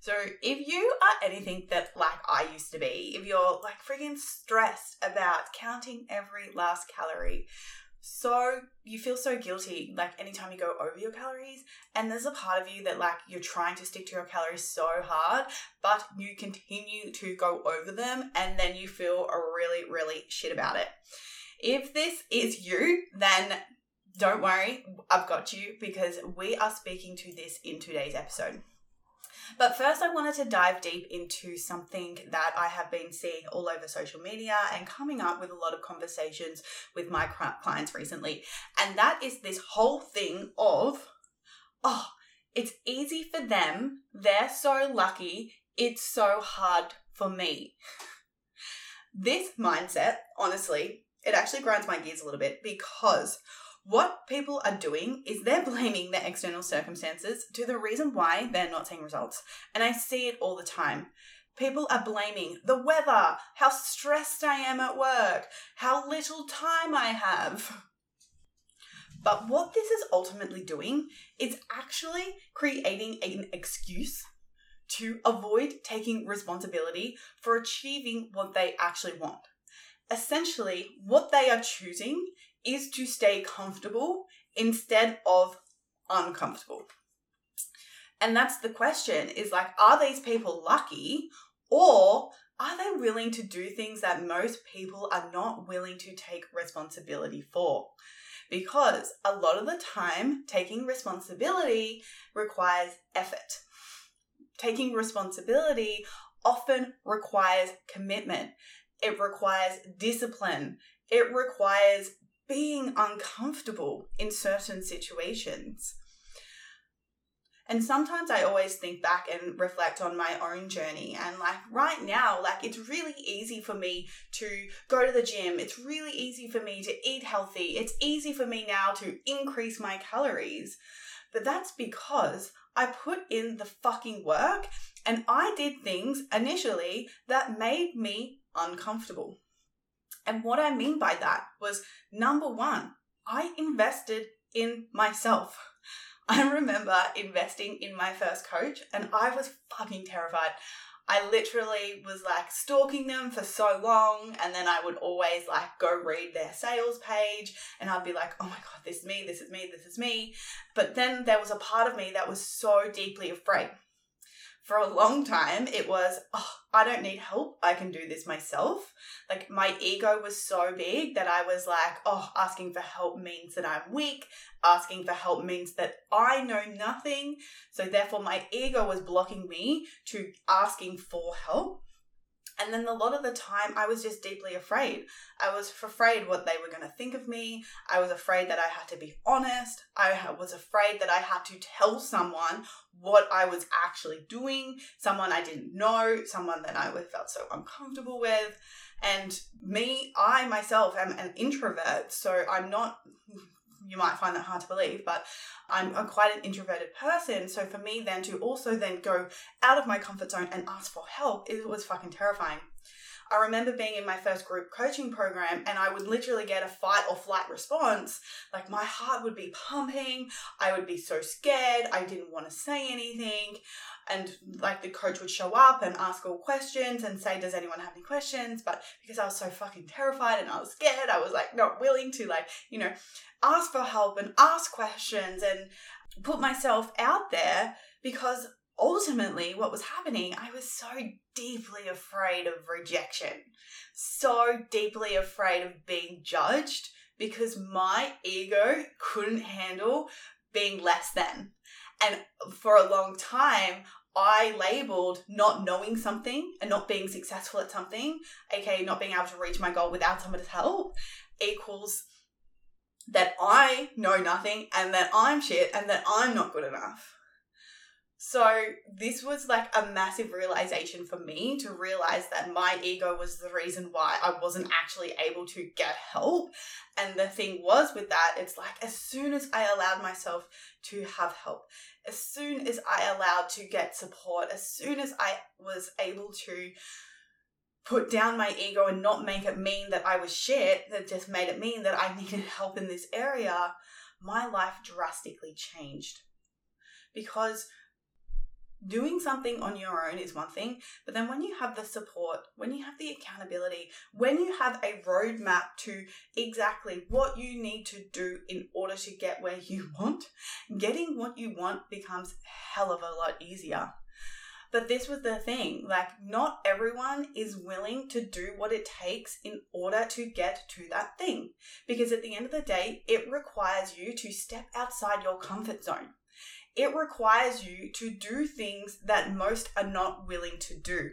So, if you are anything that like I used to be, if you're like freaking stressed about counting every last calorie, so you feel so guilty like anytime you go over your calories, and there's a part of you that like you're trying to stick to your calories so hard, but you continue to go over them, and then you feel really, really shit about it. If this is you, then don't worry, I've got you because we are speaking to this in today's episode. But first, I wanted to dive deep into something that I have been seeing all over social media and coming up with a lot of conversations with my clients recently. And that is this whole thing of, oh, it's easy for them. They're so lucky. It's so hard for me. This mindset, honestly, it actually grinds my gears a little bit because what people are doing is they're blaming their external circumstances to the reason why they're not seeing results. And I see it all the time. People are blaming the weather, how stressed I am at work, how little time I have. But what this is ultimately doing is actually creating an excuse to avoid taking responsibility for achieving what they actually want. Essentially, what they are choosing is to stay comfortable instead of uncomfortable. And that's the question is like, are these people lucky or are they willing to do things that most people are not willing to take responsibility for? Because a lot of the time, taking responsibility requires effort. Taking responsibility often requires commitment. It requires discipline. It requires being uncomfortable in certain situations. And sometimes I always think back and reflect on my own journey. And like right now, like it's really easy for me to go to the gym. It's really easy for me to eat healthy. It's easy for me now to increase my calories. But that's because I put in the fucking work and I did things initially that made me uncomfortable. And what I mean by that was number one, I invested in myself. I remember investing in my first coach and I was fucking terrified. I literally was like stalking them for so long, and then I would always like go read their sales page, and I'd be like, oh my god, this is me, this is me, this is me. But then there was a part of me that was so deeply afraid for a long time, it was, oh, I don't need help. I can do this myself. Like, my ego was so big that I was like, oh, asking for help means that I'm weak. Asking for help means that I know nothing. So, therefore, my ego was blocking me to asking for help. And then a lot of the time, I was just deeply afraid. I was afraid what they were going to think of me. I was afraid that I had to be honest. I was afraid that I had to tell someone what I was actually doing, someone I didn't know, someone that I felt so uncomfortable with. And me, I myself am an introvert, so I'm not you might find that hard to believe, but I'm, I'm quite an introverted person. So for me then to also then go out of my comfort zone and ask for help, it was fucking terrifying. I remember being in my first group coaching program and I would literally get a fight or flight response. Like my heart would be pumping. I would be so scared. I didn't want to say anything. And like the coach would show up and ask all questions and say, Does anyone have any questions? But because I was so fucking terrified and I was scared, I was like not willing to like, you know, ask for help and ask questions and put myself out there because ultimately what was happening, I was so deeply afraid of rejection, so deeply afraid of being judged because my ego couldn't handle being less than. And for a long time, I labeled not knowing something and not being successful at something, aka not being able to reach my goal without somebody's help, equals that I know nothing and that I'm shit and that I'm not good enough. So, this was like a massive realization for me to realize that my ego was the reason why I wasn't actually able to get help. And the thing was with that, it's like as soon as I allowed myself to have help, as soon as I allowed to get support, as soon as I was able to put down my ego and not make it mean that I was shit, that just made it mean that I needed help in this area, my life drastically changed. Because doing something on your own is one thing, but then when you have the support, when you have the accountability, when you have a roadmap to exactly what you need to do in order to get where you want, getting what you want becomes hell of a lot easier. But this was the thing like, not everyone is willing to do what it takes in order to get to that thing. Because at the end of the day, it requires you to step outside your comfort zone it requires you to do things that most are not willing to do.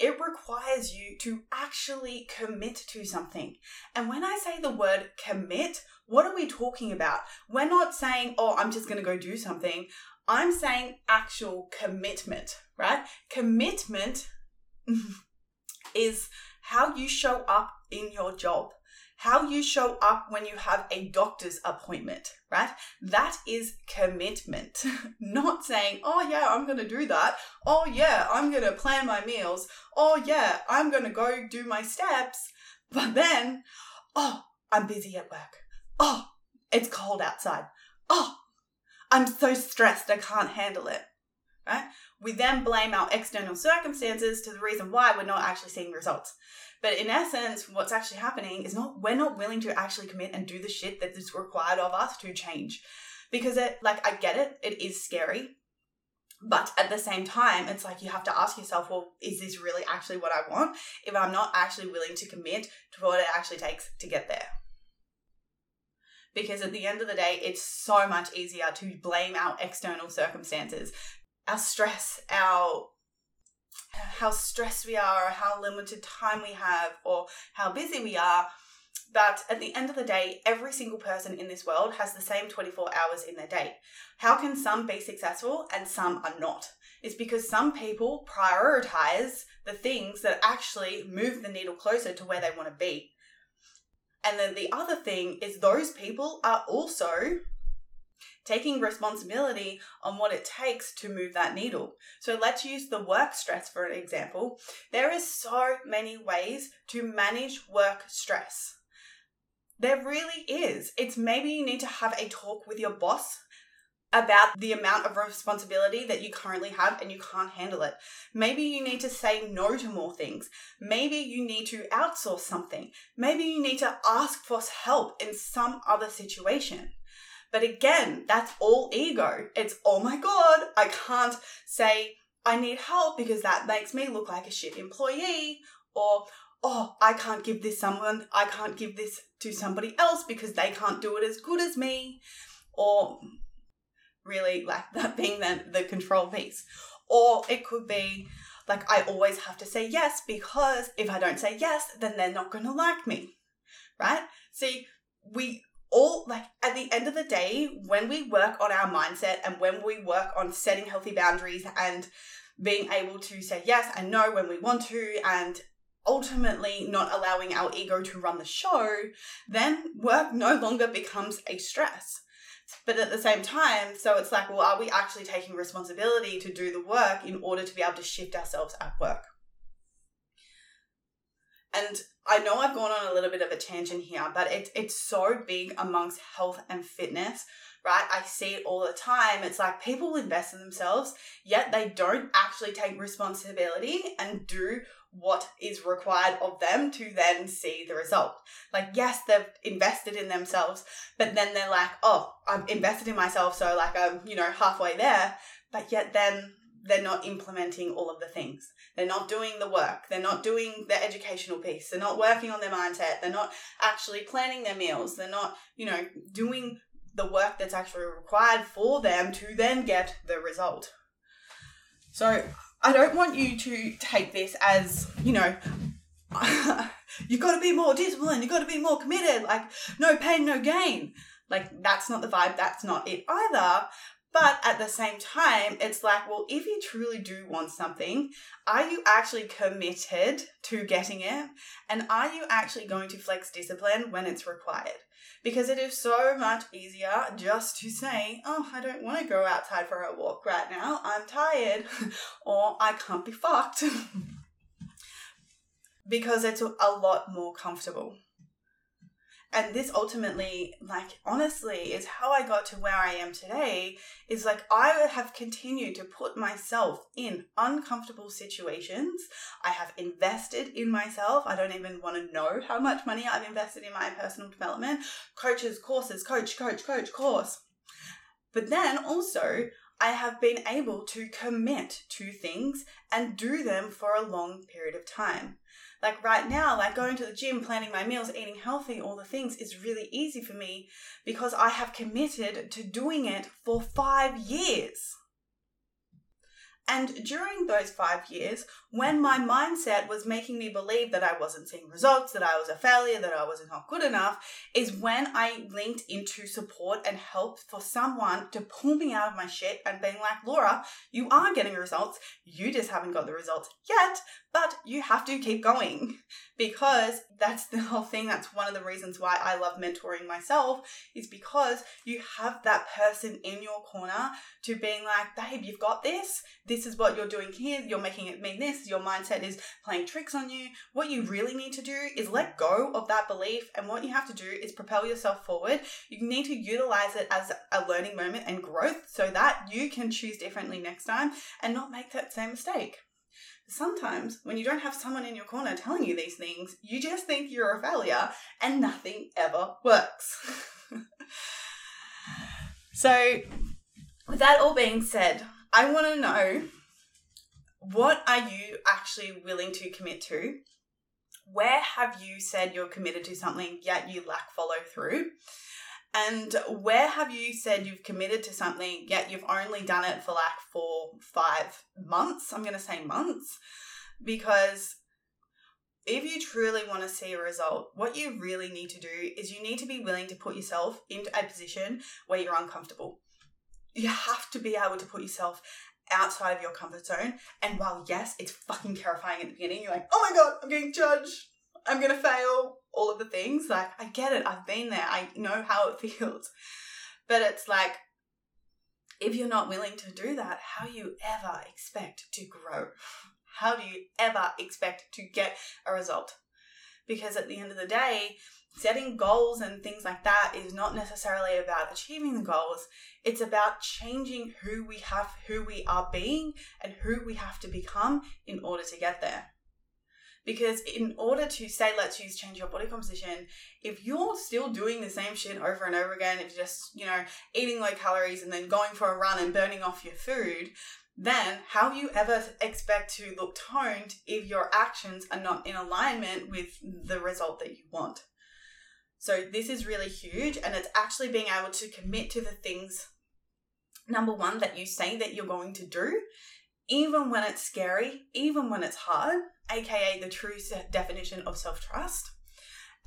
It requires you to actually commit to something. And when I say the word commit, what are we talking about? We're not saying, oh, I'm just going to go do something. I'm saying actual commitment, right? Commitment is how you show up in your job how you show up when you have a doctor's appointment, right? That is commitment. Not saying, oh yeah, I'm going to do that. Oh yeah, I'm going to plan my meals. Oh yeah, I'm going to go do my steps. But then, oh, I'm busy at work. Oh, it's cold outside. Oh, I'm so stressed, I can't handle it. Right? We then blame our external circumstances to the reason why we're not actually seeing results. But in essence, what's actually happening is not we're not willing to actually commit and do the shit that is required of us to change. Because it like I get it, it is scary. But at the same time, it's like you have to ask yourself, well, is this really actually what I want? If I'm not actually willing to commit to what it actually takes to get there. Because at the end of the day, it's so much easier to blame our external circumstances, our stress, our how stressed we are or how limited time we have or how busy we are but at the end of the day every single person in this world has the same 24 hours in their day. How can some be successful and some are not? It's because some people prioritize the things that actually move the needle closer to where they want to be. And then the other thing is those people are also taking responsibility on what it takes to move that needle. So let's use the work stress for an example. There is so many ways to manage work stress. There really is. It's maybe you need to have a talk with your boss about the amount of responsibility that you currently have and you can't handle it. Maybe you need to say no to more things. Maybe you need to outsource something. Maybe you need to ask for help in some other situation. But again, that's all ego. It's, oh my God, I can't say I need help because that makes me look like a shit employee. Or, oh, I can't give this someone, I can't give this to somebody else because they can't do it as good as me. Or really like that being the, the control piece. Or it could be like I always have to say yes because if I don't say yes, then they're not going to like me. Right? See, we all like at the end of the day, when we work on our mindset and when we work on setting healthy boundaries and being able to say yes and no when we want to and ultimately not allowing our ego to run the show, then work no longer becomes a stress. But at the same time, so it's like, well, are we actually taking responsibility to do the work in order to be able to shift ourselves at work? And I know I've gone on a little bit of a tangent here, but it's it's so big amongst health and fitness, right? I see it all the time. It's like people invest in themselves, yet they don't actually take responsibility and do what is required of them to then see the result. Like, yes, they've invested in themselves, but then they're like, oh, I've invested in myself, so like I'm, you know, halfway there. But yet then they're not implementing all of the things. They're not doing the work. They're not doing the educational piece. They're not working on their mindset. They're not actually planning their meals. They're not, you know, doing the work that's actually required for them to then get the result. So I don't want you to take this as, you know, you've got to be more disciplined, you've got to be more committed, like no pain, no gain. Like that's not the vibe, that's not it either. But at the same time, it's like, well, if you truly do want something, are you actually committed to getting it? And are you actually going to flex discipline when it's required? Because it is so much easier just to say, oh, I don't want to go outside for a walk right now. I'm tired or I can't be fucked. because it's a lot more comfortable. And this ultimately, like, honestly, is how I got to where I am today. Is like, I have continued to put myself in uncomfortable situations. I have invested in myself. I don't even want to know how much money I've invested in my personal development, coaches, courses, coach, coach, coach, course. But then also, I have been able to commit to things and do them for a long period of time. Like right now, like going to the gym, planning my meals, eating healthy, all the things is really easy for me because I have committed to doing it for five years. And during those five years, when my mindset was making me believe that I wasn't seeing results, that I was a failure, that I was not good enough, is when I linked into support and help for someone to pull me out of my shit and being like, Laura, you are getting results. You just haven't got the results yet, but you have to keep going because that's the whole thing. That's one of the reasons why I love mentoring myself is because you have that person in your corner to being like, babe, you've got this. This is what you're doing here. You're making it mean this. Your mindset is playing tricks on you. What you really need to do is let go of that belief. And what you have to do is propel yourself forward. You need to utilize it as a learning moment and growth so that you can choose differently next time and not make that same mistake sometimes when you don't have someone in your corner telling you these things, you just think you're a failure and nothing ever works. so, with that all being said, I want to know what are you actually willing to commit to? Where have you said you're committed to something yet you lack follow through? And where have you said you've committed to something yet you've only done it for like four, five months? I'm going to say months because if you truly want to see a result, what you really need to do is you need to be willing to put yourself into a position where you're uncomfortable. You have to be able to put yourself outside of your comfort zone. And while, yes, it's fucking terrifying at the beginning, you're like, oh my God, I'm getting judged. I'm going to fail all of the things. Like, I get it. I've been there. I know how it feels. But it's like, if you're not willing to do that, how you ever expect to grow? How do you ever expect to get a result? Because at the end of the day, setting goals and things like that is not necessarily about achieving the goals. It's about changing who we have, who we are being, and who we have to become in order to get there. Because in order to say, let's use change your body composition, if you're still doing the same shit over and over again, if you're just, you know, eating low calories and then going for a run and burning off your food, then how you ever expect to look toned if your actions are not in alignment with the result that you want? So, this is really huge, and it's actually being able to commit to the things, number one, that you say that you're going to do, even when it's scary, even when it's hard, aka the true definition of self trust.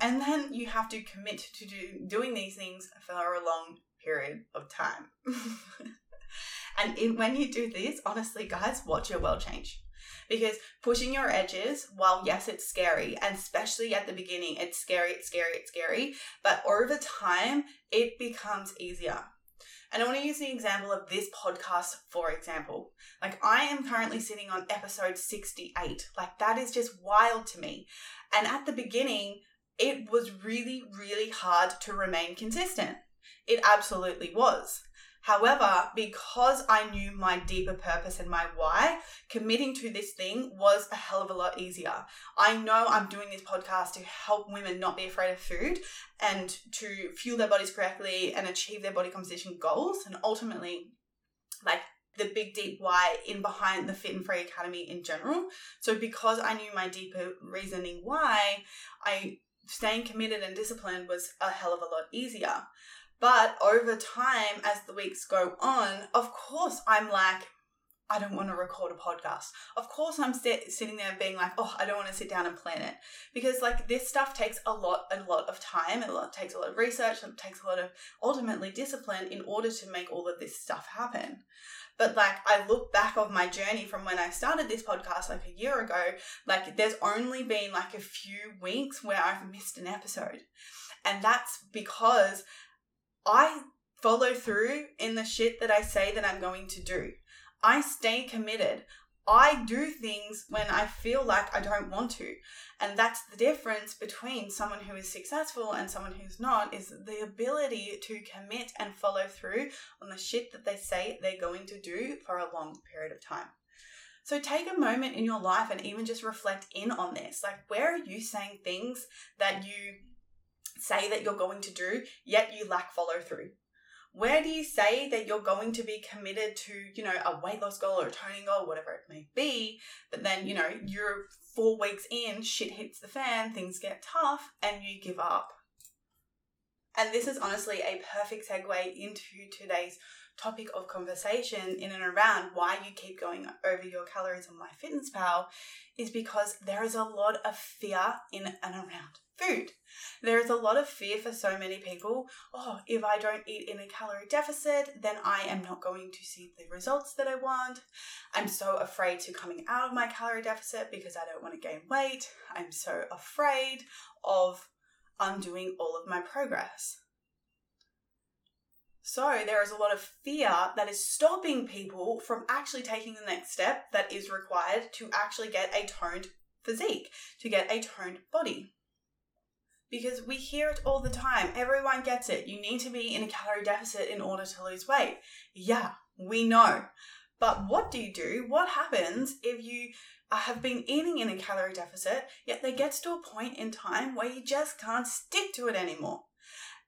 And then you have to commit to do, doing these things for a long period of time. and in, when you do this, honestly, guys, watch your world change. Because pushing your edges, while yes, it's scary, and especially at the beginning, it's scary, it's scary, it's scary, but over time, it becomes easier. And I want to use the example of this podcast, for example. Like, I am currently sitting on episode 68. Like, that is just wild to me. And at the beginning, it was really, really hard to remain consistent. It absolutely was. However, because I knew my deeper purpose and my why, committing to this thing was a hell of a lot easier. I know I'm doing this podcast to help women not be afraid of food and to fuel their bodies correctly and achieve their body composition goals and ultimately like the big deep why in behind the Fit and Free Academy in general. So because I knew my deeper reasoning why, I staying committed and disciplined was a hell of a lot easier. But over time, as the weeks go on, of course, I'm like, I don't want to record a podcast. Of course, I'm sitting there being like, oh, I don't want to sit down and plan it because like this stuff takes a lot, a lot of time. It takes a lot of research. It takes a lot of ultimately discipline in order to make all of this stuff happen. But like I look back of my journey from when I started this podcast like a year ago, like there's only been like a few weeks where I've missed an episode. And that's because I follow through in the shit that I say that I'm going to do. I stay committed. I do things when I feel like I don't want to. And that's the difference between someone who is successful and someone who's not is the ability to commit and follow through on the shit that they say they're going to do for a long period of time. So take a moment in your life and even just reflect in on this. Like where are you saying things that you say that you're going to do, yet you lack follow through? where do you say that you're going to be committed to, you know, a weight loss goal or a toning goal, whatever it may be, but then, you know, you're four weeks in, shit hits the fan, things get tough, and you give up? And this is honestly a perfect segue into today's topic of conversation in and around why you keep going over your calories on MyFitnessPal is because there is a lot of fear in and around food. There is a lot of fear for so many people. Oh, if I don't eat in a calorie deficit, then I am not going to see the results that I want. I'm so afraid to coming out of my calorie deficit because I don't want to gain weight. I'm so afraid of undoing all of my progress. So there is a lot of fear that is stopping people from actually taking the next step that is required to actually get a toned physique, to get a toned body because we hear it all the time. Everyone gets it. You need to be in a calorie deficit in order to lose weight. Yeah, we know. But what do you do? What happens if you have been eating in a calorie deficit, yet there gets to a point in time where you just can't stick to it anymore?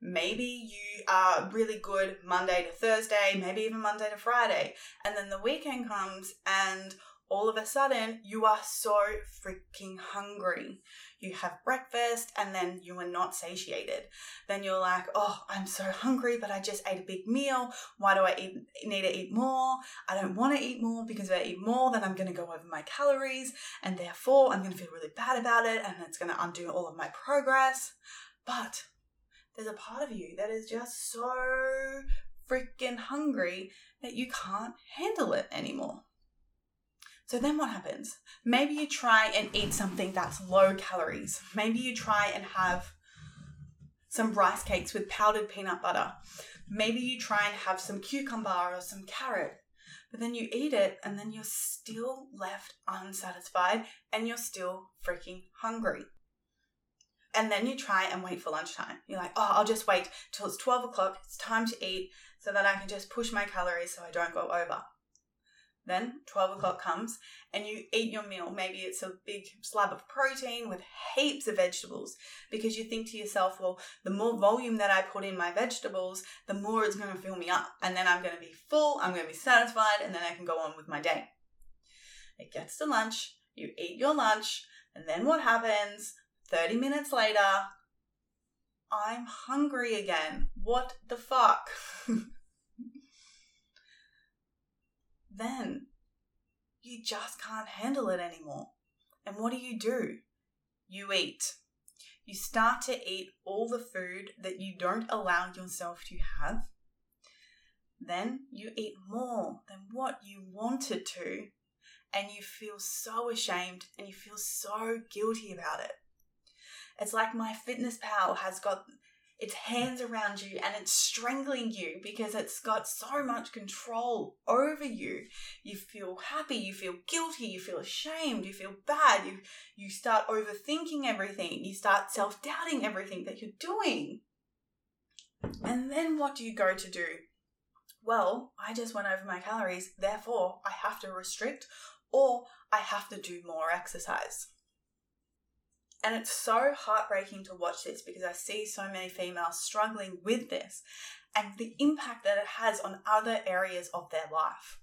Maybe you are really good Monday to Thursday, maybe even Monday to Friday, and then the weekend comes and all of a sudden you are so freaking hungry. You have breakfast and then you are not satiated. Then you're like, oh, I'm so hungry, but I just ate a big meal. Why do I eat, need to eat more? I don't want to eat more because if I eat more, then I'm going to go over my calories and therefore I'm going to feel really bad about it and it's going to undo all of my progress. But there's a part of you that is just so freaking hungry that you can't handle it anymore. So then what happens? Maybe you try and eat something that's low calories. Maybe you try and have some rice cakes with powdered peanut butter. Maybe you try and have some cucumber or some carrot. But then you eat it and then you're still left unsatisfied and you're still freaking hungry. And then you try and wait for lunchtime. You're like, oh, I'll just wait till it's 12 o'clock. It's time to eat so that I can just push my calories so I don't go over. Then 12 o'clock comes and you eat your meal. Maybe it's a big slab of protein with heaps of vegetables because you think to yourself, well, the more volume that I put in my vegetables, the more it's going to fill me up. And then I'm going to be full, I'm going to be satisfied, and then I can go on with my day. It gets to lunch, you eat your lunch, and then what happens? 30 minutes later, I'm hungry again. What the fuck? then you just can't handle it anymore. And what do you do? You eat. You start to eat all the food that you don't allow yourself to have. Then you eat more than what you wanted to, and you feel so ashamed and you feel so guilty about it. It's like MyFitnessPal has got its hands around you and it's strangling you because it's got so much control over you. You feel happy, you feel guilty, you feel ashamed, you feel bad, you you start overthinking everything, you start self-doubting everything that you're doing. And then what do you go to do? Well, I just went over my calories, therefore I have to restrict or I have to do more exercise. And it's so heartbreaking to watch this because I see so many females struggling with this and the impact that it has on other areas of their life.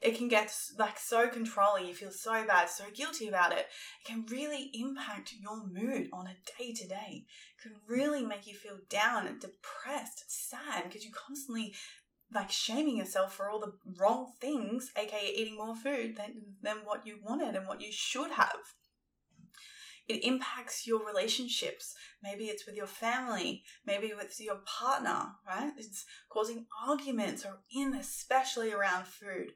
It can get like so controlling, you feel so bad, so guilty about it. It can really impact your mood on a day to day. It can really make you feel down and depressed, sad because you're constantly like shaming yourself for all the wrong things, aka eating more food than, than what you wanted and what you should have. It impacts your relationships. Maybe it's with your family, maybe with your partner, right? It's causing arguments or in especially around food.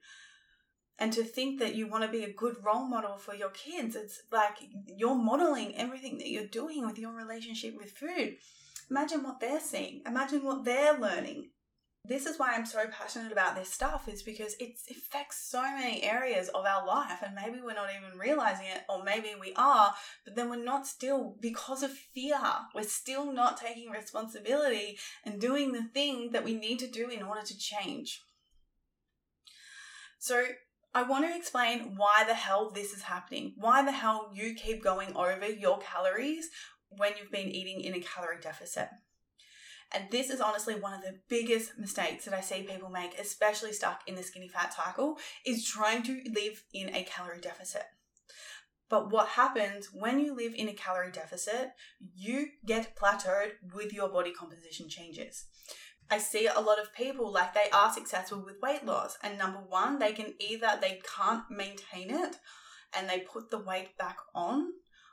And to think that you want to be a good role model for your kids, it's like you're modeling everything that you're doing with your relationship with food. Imagine what they're seeing. Imagine what they're learning this is why I'm so passionate about this stuff is because it affects so many areas of our life and maybe we're not even realizing it or maybe we are but then we're not still because of fear we're still not taking responsibility and doing the thing that we need to do in order to change. So I want to explain why the hell this is happening why the hell you keep going over your calories when you've been eating in a calorie deficit and this is honestly one of the biggest mistakes that I see people make, especially stuck in the skinny fat cycle, is trying to live in a calorie deficit. But what happens when you live in a calorie deficit, you get plateaued with your body composition changes. I see a lot of people like they are successful with weight loss, and number one, they can either they can't maintain it and they put the weight back on,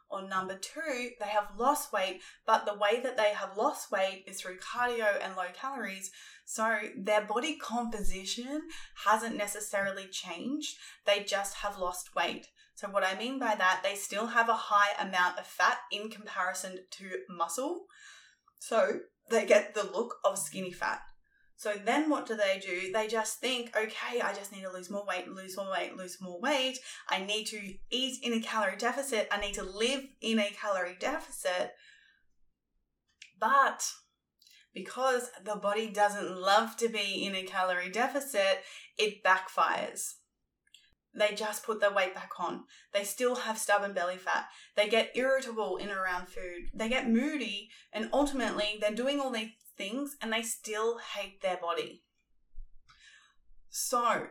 or number two, they have lost weight, but the way that they have lost weight is through cardio and low calories. So their body composition hasn't necessarily changed, they just have lost weight. So, what I mean by that, they still have a high amount of fat in comparison to muscle. So, they get the look of skinny fat. So then what do they do? They just think, okay, I just need to lose more weight, lose more weight, lose more weight. I need to eat in a calorie deficit. I need to live in a calorie deficit. But because the body doesn't love to be in a calorie deficit, it backfires. They just put their weight back on. They still have stubborn belly fat. They get irritable in around food. They get moody, and ultimately, they're doing all these things and they still hate their body. So,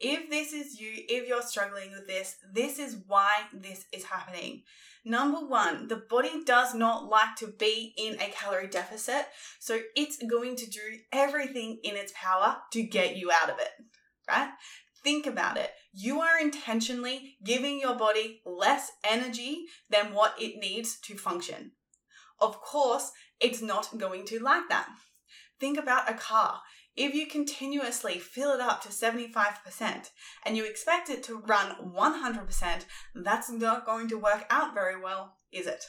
if this is you, if you're struggling with this, this is why this is happening. Number one, the body does not like to be in a calorie deficit, so it's going to do everything in its power to get you out of it, right? Think about it. You are intentionally giving your body less energy than what it needs to function. Of course, it's not going to like that. Think about a car. If you continuously fill it up to 75% and you expect it to run 100%, that's not going to work out very well, is it?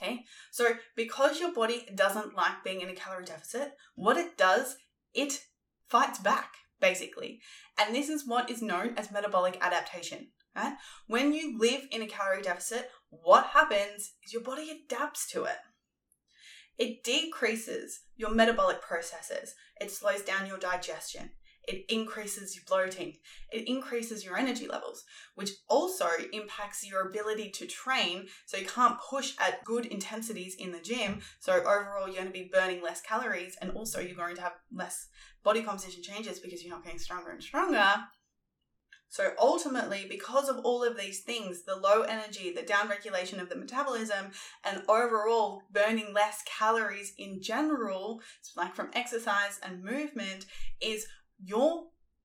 Okay, so because your body doesn't like being in a calorie deficit, what it does, it fights back, basically. And this is what is known as metabolic adaptation. Right? When you live in a calorie deficit, what happens is your body adapts to it. It decreases your metabolic processes. It slows down your digestion. It increases your bloating. It increases your energy levels, which also impacts your ability to train. So you can't push at good intensities in the gym. So overall, you're going to be burning less calories and also you're going to have less body composition changes because you're not getting stronger and stronger. So ultimately, because of all of these things, the low energy, the downregulation of the metabolism, and overall burning less calories in general, like from exercise and movement, is your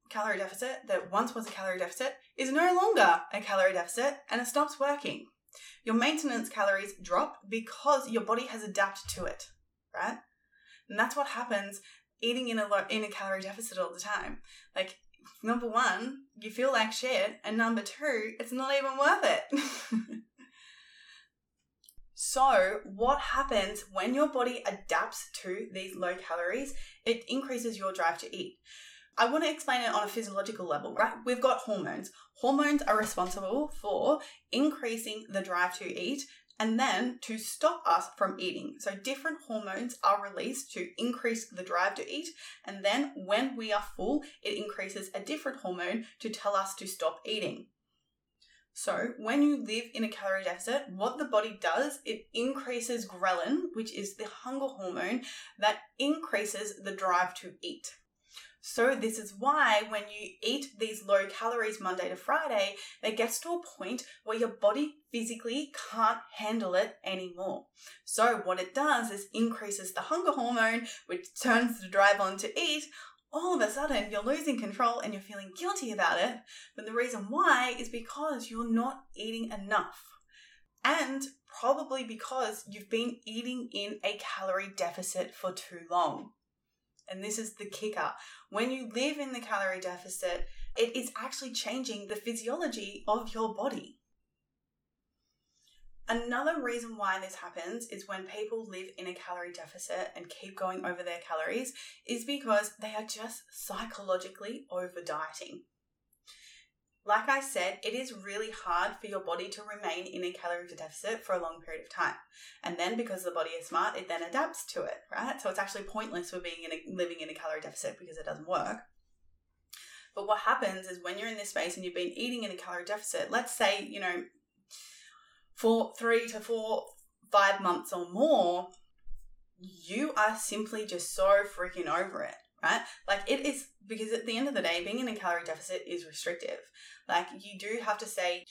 calorie deficit that once was a calorie deficit is no longer a calorie deficit and it stops working. Your maintenance calories drop because your body has adapted to it, right? And that's what happens eating in a low, in a calorie deficit all the time. Like number one, you feel like shit, and number two, it's not even worth it. so, what happens when your body adapts to these low calories? It increases your drive to eat. I want to explain it on a physiological level, right? We've got hormones. Hormones are responsible for increasing the drive to eat and then to stop us from eating. So, different hormones are released to increase the drive to eat, and then when we are full, it increases a different hormone to tell us to stop eating. So, when you live in a calorie deficit, what the body does, it increases ghrelin, which is the hunger hormone that increases the drive to eat. So, this is why when you eat these low calories Monday to Friday, it gets to a point where your body physically can't handle it anymore. So, what it does is increases the hunger hormone, which turns the drive on to eat, all of a sudden you're losing control and you're feeling guilty about it. But the reason why is because you're not eating enough. And probably because you've been eating in a calorie deficit for too long. And this is the kicker. When you live in the calorie deficit, it is actually changing the physiology of your body. Another reason why this happens is when people live in a calorie deficit and keep going over their calories is because they are just psychologically over dieting. Like I said, it is really hard for your body to remain in a calorie deficit for a long period of time. And then because the body is smart, it then adapts to it, right? So it's actually pointless for being in a, living in a calorie deficit because it doesn't work. But what happens is when you're in this space and you've been eating in a calorie deficit, let's say, you know, for three to four, five months or more, you are simply just so freaking over it right? Like it is because at the end of the day, being in a calorie deficit is restrictive. Like you do have to say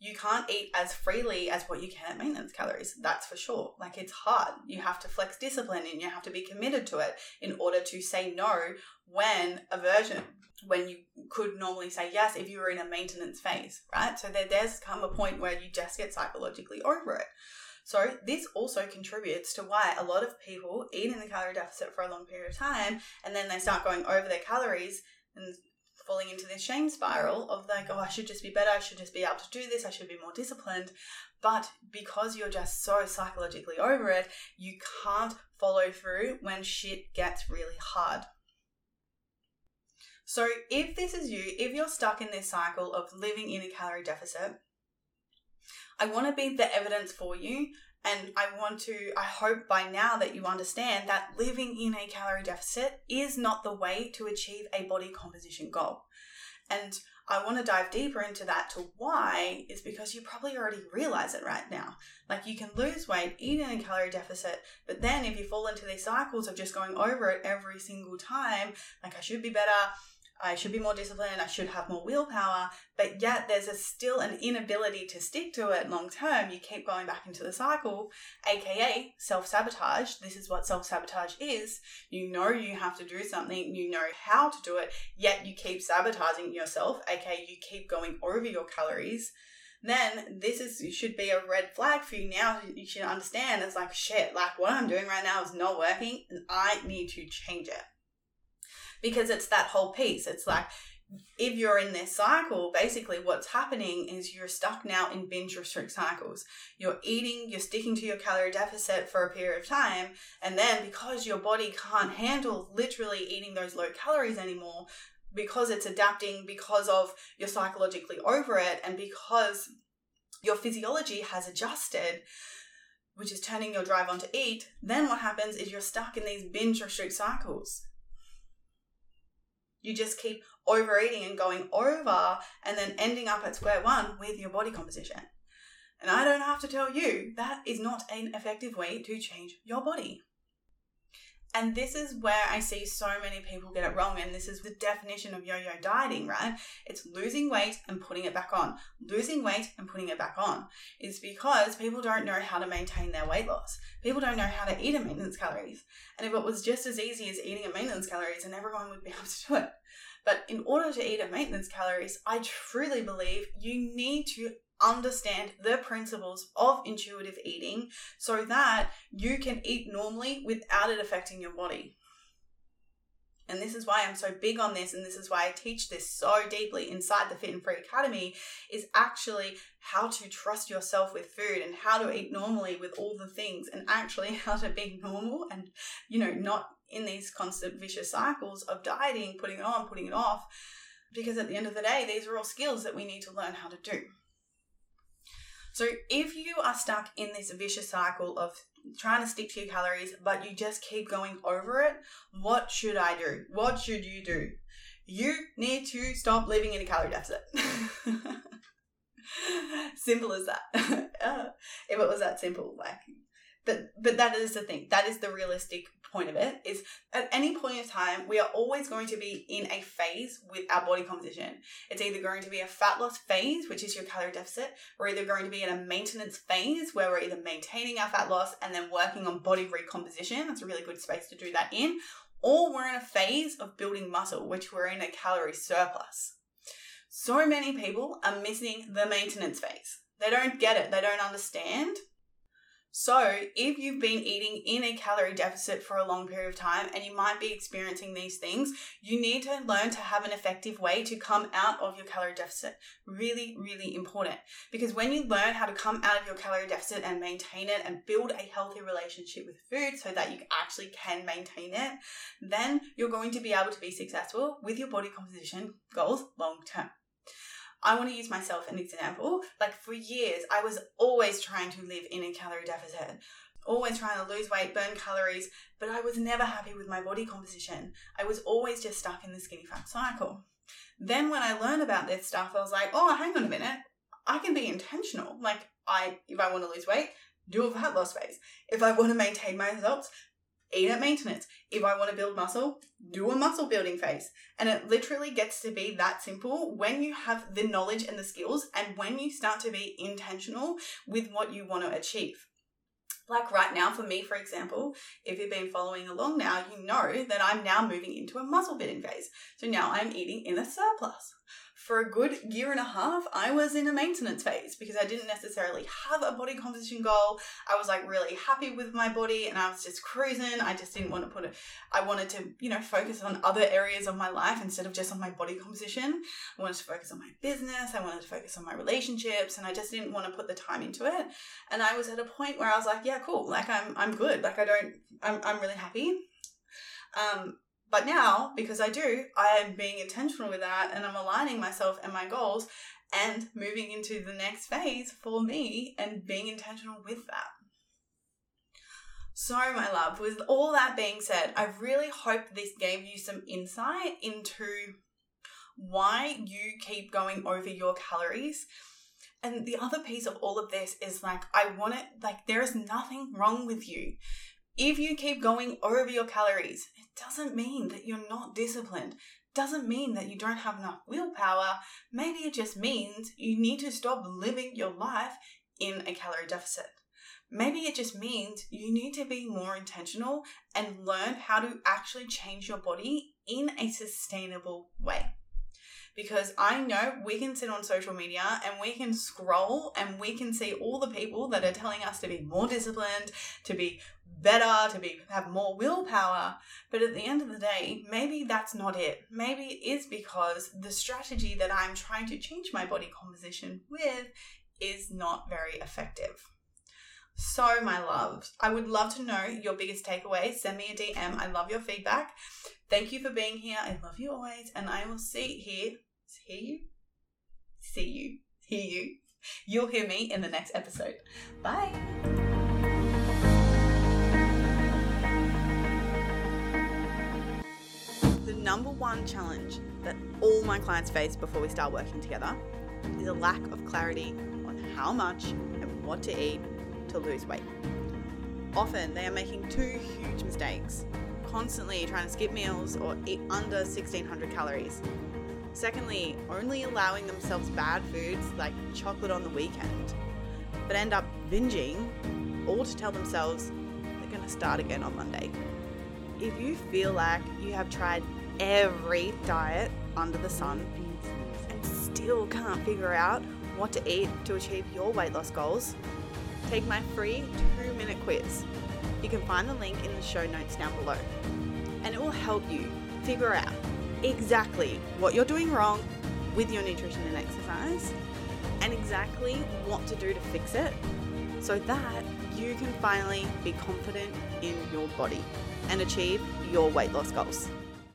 you can't eat as freely as what you can at maintenance calories. That's for sure. Like it's hard. You have to flex discipline and you have to be committed to it in order to say no when aversion, when you could normally say yes if you were in a maintenance phase, right? So there does come a point where you just get psychologically over it. So this also contributes to why a lot of people eat in the calorie deficit for a long period of time and then they start going over their calories and falling into this shame spiral of like, oh, I should just be better, I should just be able to do this, I should be more disciplined. But because you're just so psychologically over it, you can't follow through when shit gets really hard. So, if this is you, if you're stuck in this cycle of living in a calorie deficit, I want to be the evidence for you. And I want to, I hope by now that you understand that living in a calorie deficit is not the way to achieve a body composition goal. And I want to dive deeper into that to why is because you probably already realize it right now. Like you can lose weight, eat in a calorie deficit, but then if you fall into these cycles of just going over it every single time, like I should be better, I should be more disciplined, I should have more willpower, but yet there's a still an inability to stick to it long term. You keep going back into the cycle, aka self sabotage. This is what self sabotage is. You know you have to do something, you know how to do it, yet you keep sabotaging yourself, aka you keep going over your calories. Then this is should be a red flag for you now. You should understand it's like shit, like what I'm doing right now is not working and I need to change it because it's that whole piece. It's like if you're in this cycle, basically what's happening is you're stuck now in binge restrict cycles. You're eating, you're sticking to your calorie deficit for a period of time, and then because your body can't handle literally eating those low calories anymore, because it's adapting, because of you're psychologically over it, and because your physiology has adjusted, which is turning your drive on to eat, then what happens is you're stuck in these binge restrict cycles. You just keep overeating and going over and then ending up at square one with your body composition. And I don't have to tell you that is not an effective way to change your body. And this is where I see so many people get it wrong. And this is the definition of yo yo dieting, right? It's losing weight and putting it back on. Losing weight and putting it back on is because people don't know how to maintain their weight loss. People don't know how to eat at maintenance calories. And if it was just as easy as eating at maintenance calories, and everyone would be able to do it. But in order to eat at maintenance calories, I truly believe you need to understand the principles of intuitive eating so that you can eat normally without it affecting your body. And this is why I'm so big on this, and this is why I teach this so deeply inside the Fit and Free Academy is actually how to trust yourself with food and how to eat normally with all the things, and actually how to be normal and, you know, not in these constant vicious cycles of dieting, putting it on, putting it off. Because at the end of the day, these are all skills that we need to learn how to do. So if you are stuck in this vicious cycle of trying to stick to your calories, but you just keep going over it, what should I do? What should you do? You need to stop living in a calorie deficit. simple as that. if it was that simple, like but but that is the thing. That is the realistic point of it is at any point of time we are always going to be in a phase with our body composition. It's either going to be a fat loss phase which is your calorie deficit we're either going to be in a maintenance phase where we're either maintaining our fat loss and then working on body recomposition. That's a really good space to do that in. Or we're in a phase of building muscle, which we're in a calorie surplus. So many people are missing the maintenance phase. They don't get it, they don't understand so, if you've been eating in a calorie deficit for a long period of time and you might be experiencing these things, you need to learn to have an effective way to come out of your calorie deficit. Really, really important. Because when you learn how to come out of your calorie deficit and maintain it and build a healthy relationship with food so that you actually can maintain it, then you're going to be able to be successful with your body composition goals long term. I want to use myself an example. Like for years, I was always trying to live in a calorie deficit, always trying to lose weight, burn calories, but I was never happy with my body composition. I was always just stuck in the skinny fat cycle. Then when I learned about this stuff, I was like, oh, hang on a minute. I can be intentional. Like I, if I want to lose weight, do a fat loss phase. If I want to maintain my results, eat at maintenance. If I want to build muscle, do a muscle building phase. And it literally gets to be that simple when you have the knowledge and the skills and when you start to be intentional with what you want to achieve. Like right now, for me, for example, if you've been following along now, you know that I'm now moving into a muscle building phase. So now I'm eating in a surplus for a good year and a half, I was in a maintenance phase because I didn't necessarily have a body composition goal. I was like really happy with my body and I was just cruising. I just didn't want to put it, I wanted to, you know, focus on other areas of my life instead of just on my body composition. I wanted to focus on my business. I wanted to focus on my relationships and I just didn't want to put the time into it. And I was at a point where I was like, yeah, cool. Like I'm, I'm good. Like I don't, I'm, I'm really happy. Um, but now, because I do, I am being intentional with that and I'm aligning myself and my goals and moving into the next phase for me and being intentional with that. So, my love, with all that being said, I really hope this gave you some insight into why you keep going over your calories. And the other piece of all of this is like, I want it, like, there is nothing wrong with you. If you keep going over your calories, it doesn't mean that you're not disciplined. Doesn't mean that you don't have enough willpower. Maybe it just means you need to stop living your life in a calorie deficit. Maybe it just means you need to be more intentional and learn how to actually change your body in a sustainable way. Because I know we can sit on social media and we can scroll and we can see all the people that are telling us to be more disciplined, to be better, to be have more willpower. But at the end of the day, maybe that's not it. Maybe it is because the strategy that I'm trying to change my body composition with is not very effective. So, my loves, I would love to know your biggest takeaway. Send me a DM. I love your feedback. Thank you for being here. I love you always, and I will see here, hear you, see you, hear you. You'll hear me in the next episode. Bye. The number one challenge that all my clients face before we start working together is a lack of clarity on how much and what to eat to lose weight. Often they are making two huge mistakes constantly trying to skip meals or eat under 1600 calories. Secondly, only allowing themselves bad foods like chocolate on the weekend, but end up binging all to tell themselves they're going to start again on Monday. If you feel like you have tried every diet under the sun and still can't figure out what to eat to achieve your weight loss goals, take my free two minute quiz. You can find the link in the show notes down below. And it will help you figure out exactly what you're doing wrong with your nutrition and exercise and exactly what to do to fix it so that you can finally be confident in your body and achieve your weight loss goals.